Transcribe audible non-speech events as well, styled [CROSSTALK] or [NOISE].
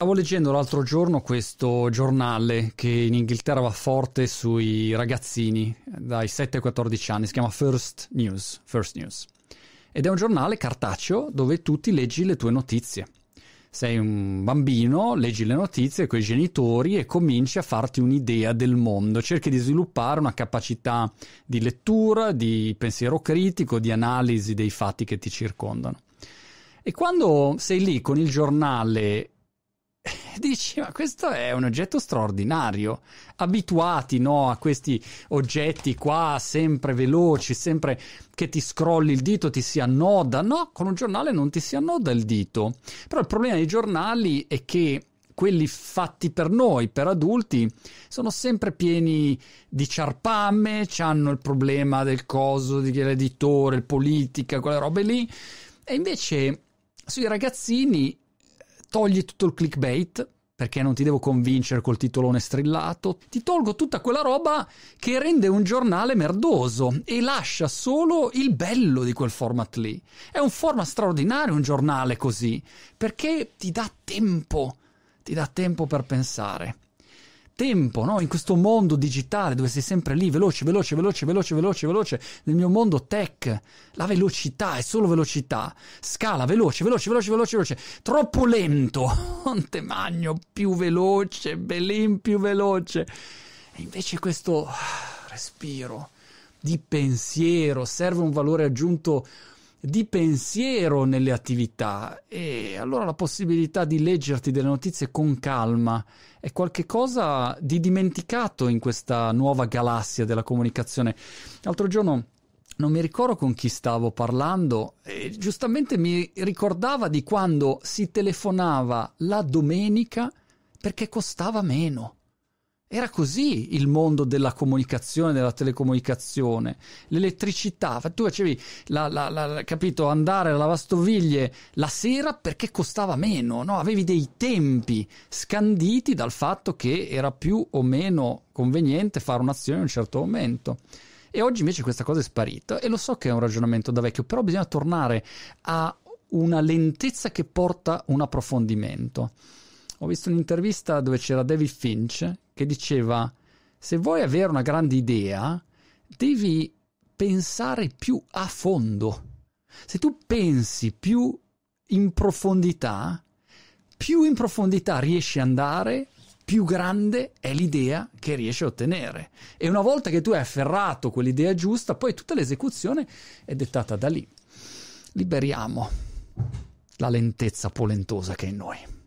Stavo leggendo l'altro giorno questo giornale che in Inghilterra va forte sui ragazzini dai 7 ai 14 anni, si chiama First News, First News. Ed è un giornale cartaceo dove tu ti leggi le tue notizie. Sei un bambino, leggi le notizie con i genitori e cominci a farti un'idea del mondo, cerchi di sviluppare una capacità di lettura, di pensiero critico, di analisi dei fatti che ti circondano. E quando sei lì con il giornale [LAUGHS] dici ma questo è un oggetto straordinario. Abituati no, a questi oggetti qua sempre veloci sempre che ti scrolli il dito ti si annoda. No con un giornale non ti si annoda il dito. Però il problema dei giornali è che quelli fatti per noi, per adulti, sono sempre pieni di ciarpame, hanno il problema del coso, dell'editore, politica, quelle robe lì. E invece sui ragazzini togli tutto il clickbait, perché non ti devo convincere col titolone strillato, ti tolgo tutta quella roba che rende un giornale merdoso e lascia solo il bello di quel format lì. È un format straordinario un giornale così, perché ti dà tempo, ti dà tempo per pensare tempo, no? In questo mondo digitale dove sei sempre lì, veloce, veloce, veloce, veloce, veloce, veloce. Nel mio mondo tech, la velocità è solo velocità. Scala, veloce, veloce, veloce, veloce, veloce. Troppo lento. [LAUGHS] Non te magno più veloce, Belin più veloce. E invece questo ah, respiro di pensiero serve un valore aggiunto di pensiero nelle attività e allora la possibilità di leggerti delle notizie con calma è qualcosa di dimenticato in questa nuova galassia della comunicazione. L'altro giorno non mi ricordo con chi stavo parlando e giustamente mi ricordava di quando si telefonava la domenica perché costava meno. Era così il mondo della comunicazione, della telecomunicazione, l'elettricità. Tu facevi, la, la, la, capito, andare alla lavastoviglie la sera perché costava meno, no? Avevi dei tempi scanditi dal fatto che era più o meno conveniente fare un'azione in un certo momento. E oggi invece questa cosa è sparita e lo so che è un ragionamento da vecchio, però bisogna tornare a una lentezza che porta un approfondimento. Ho visto un'intervista dove c'era David Finch che diceva se vuoi avere una grande idea devi pensare più a fondo. Se tu pensi più in profondità, più in profondità riesci ad andare, più grande è l'idea che riesci a ottenere. E una volta che tu hai afferrato quell'idea giusta, poi tutta l'esecuzione è dettata da lì. Liberiamo la lentezza polentosa che è in noi.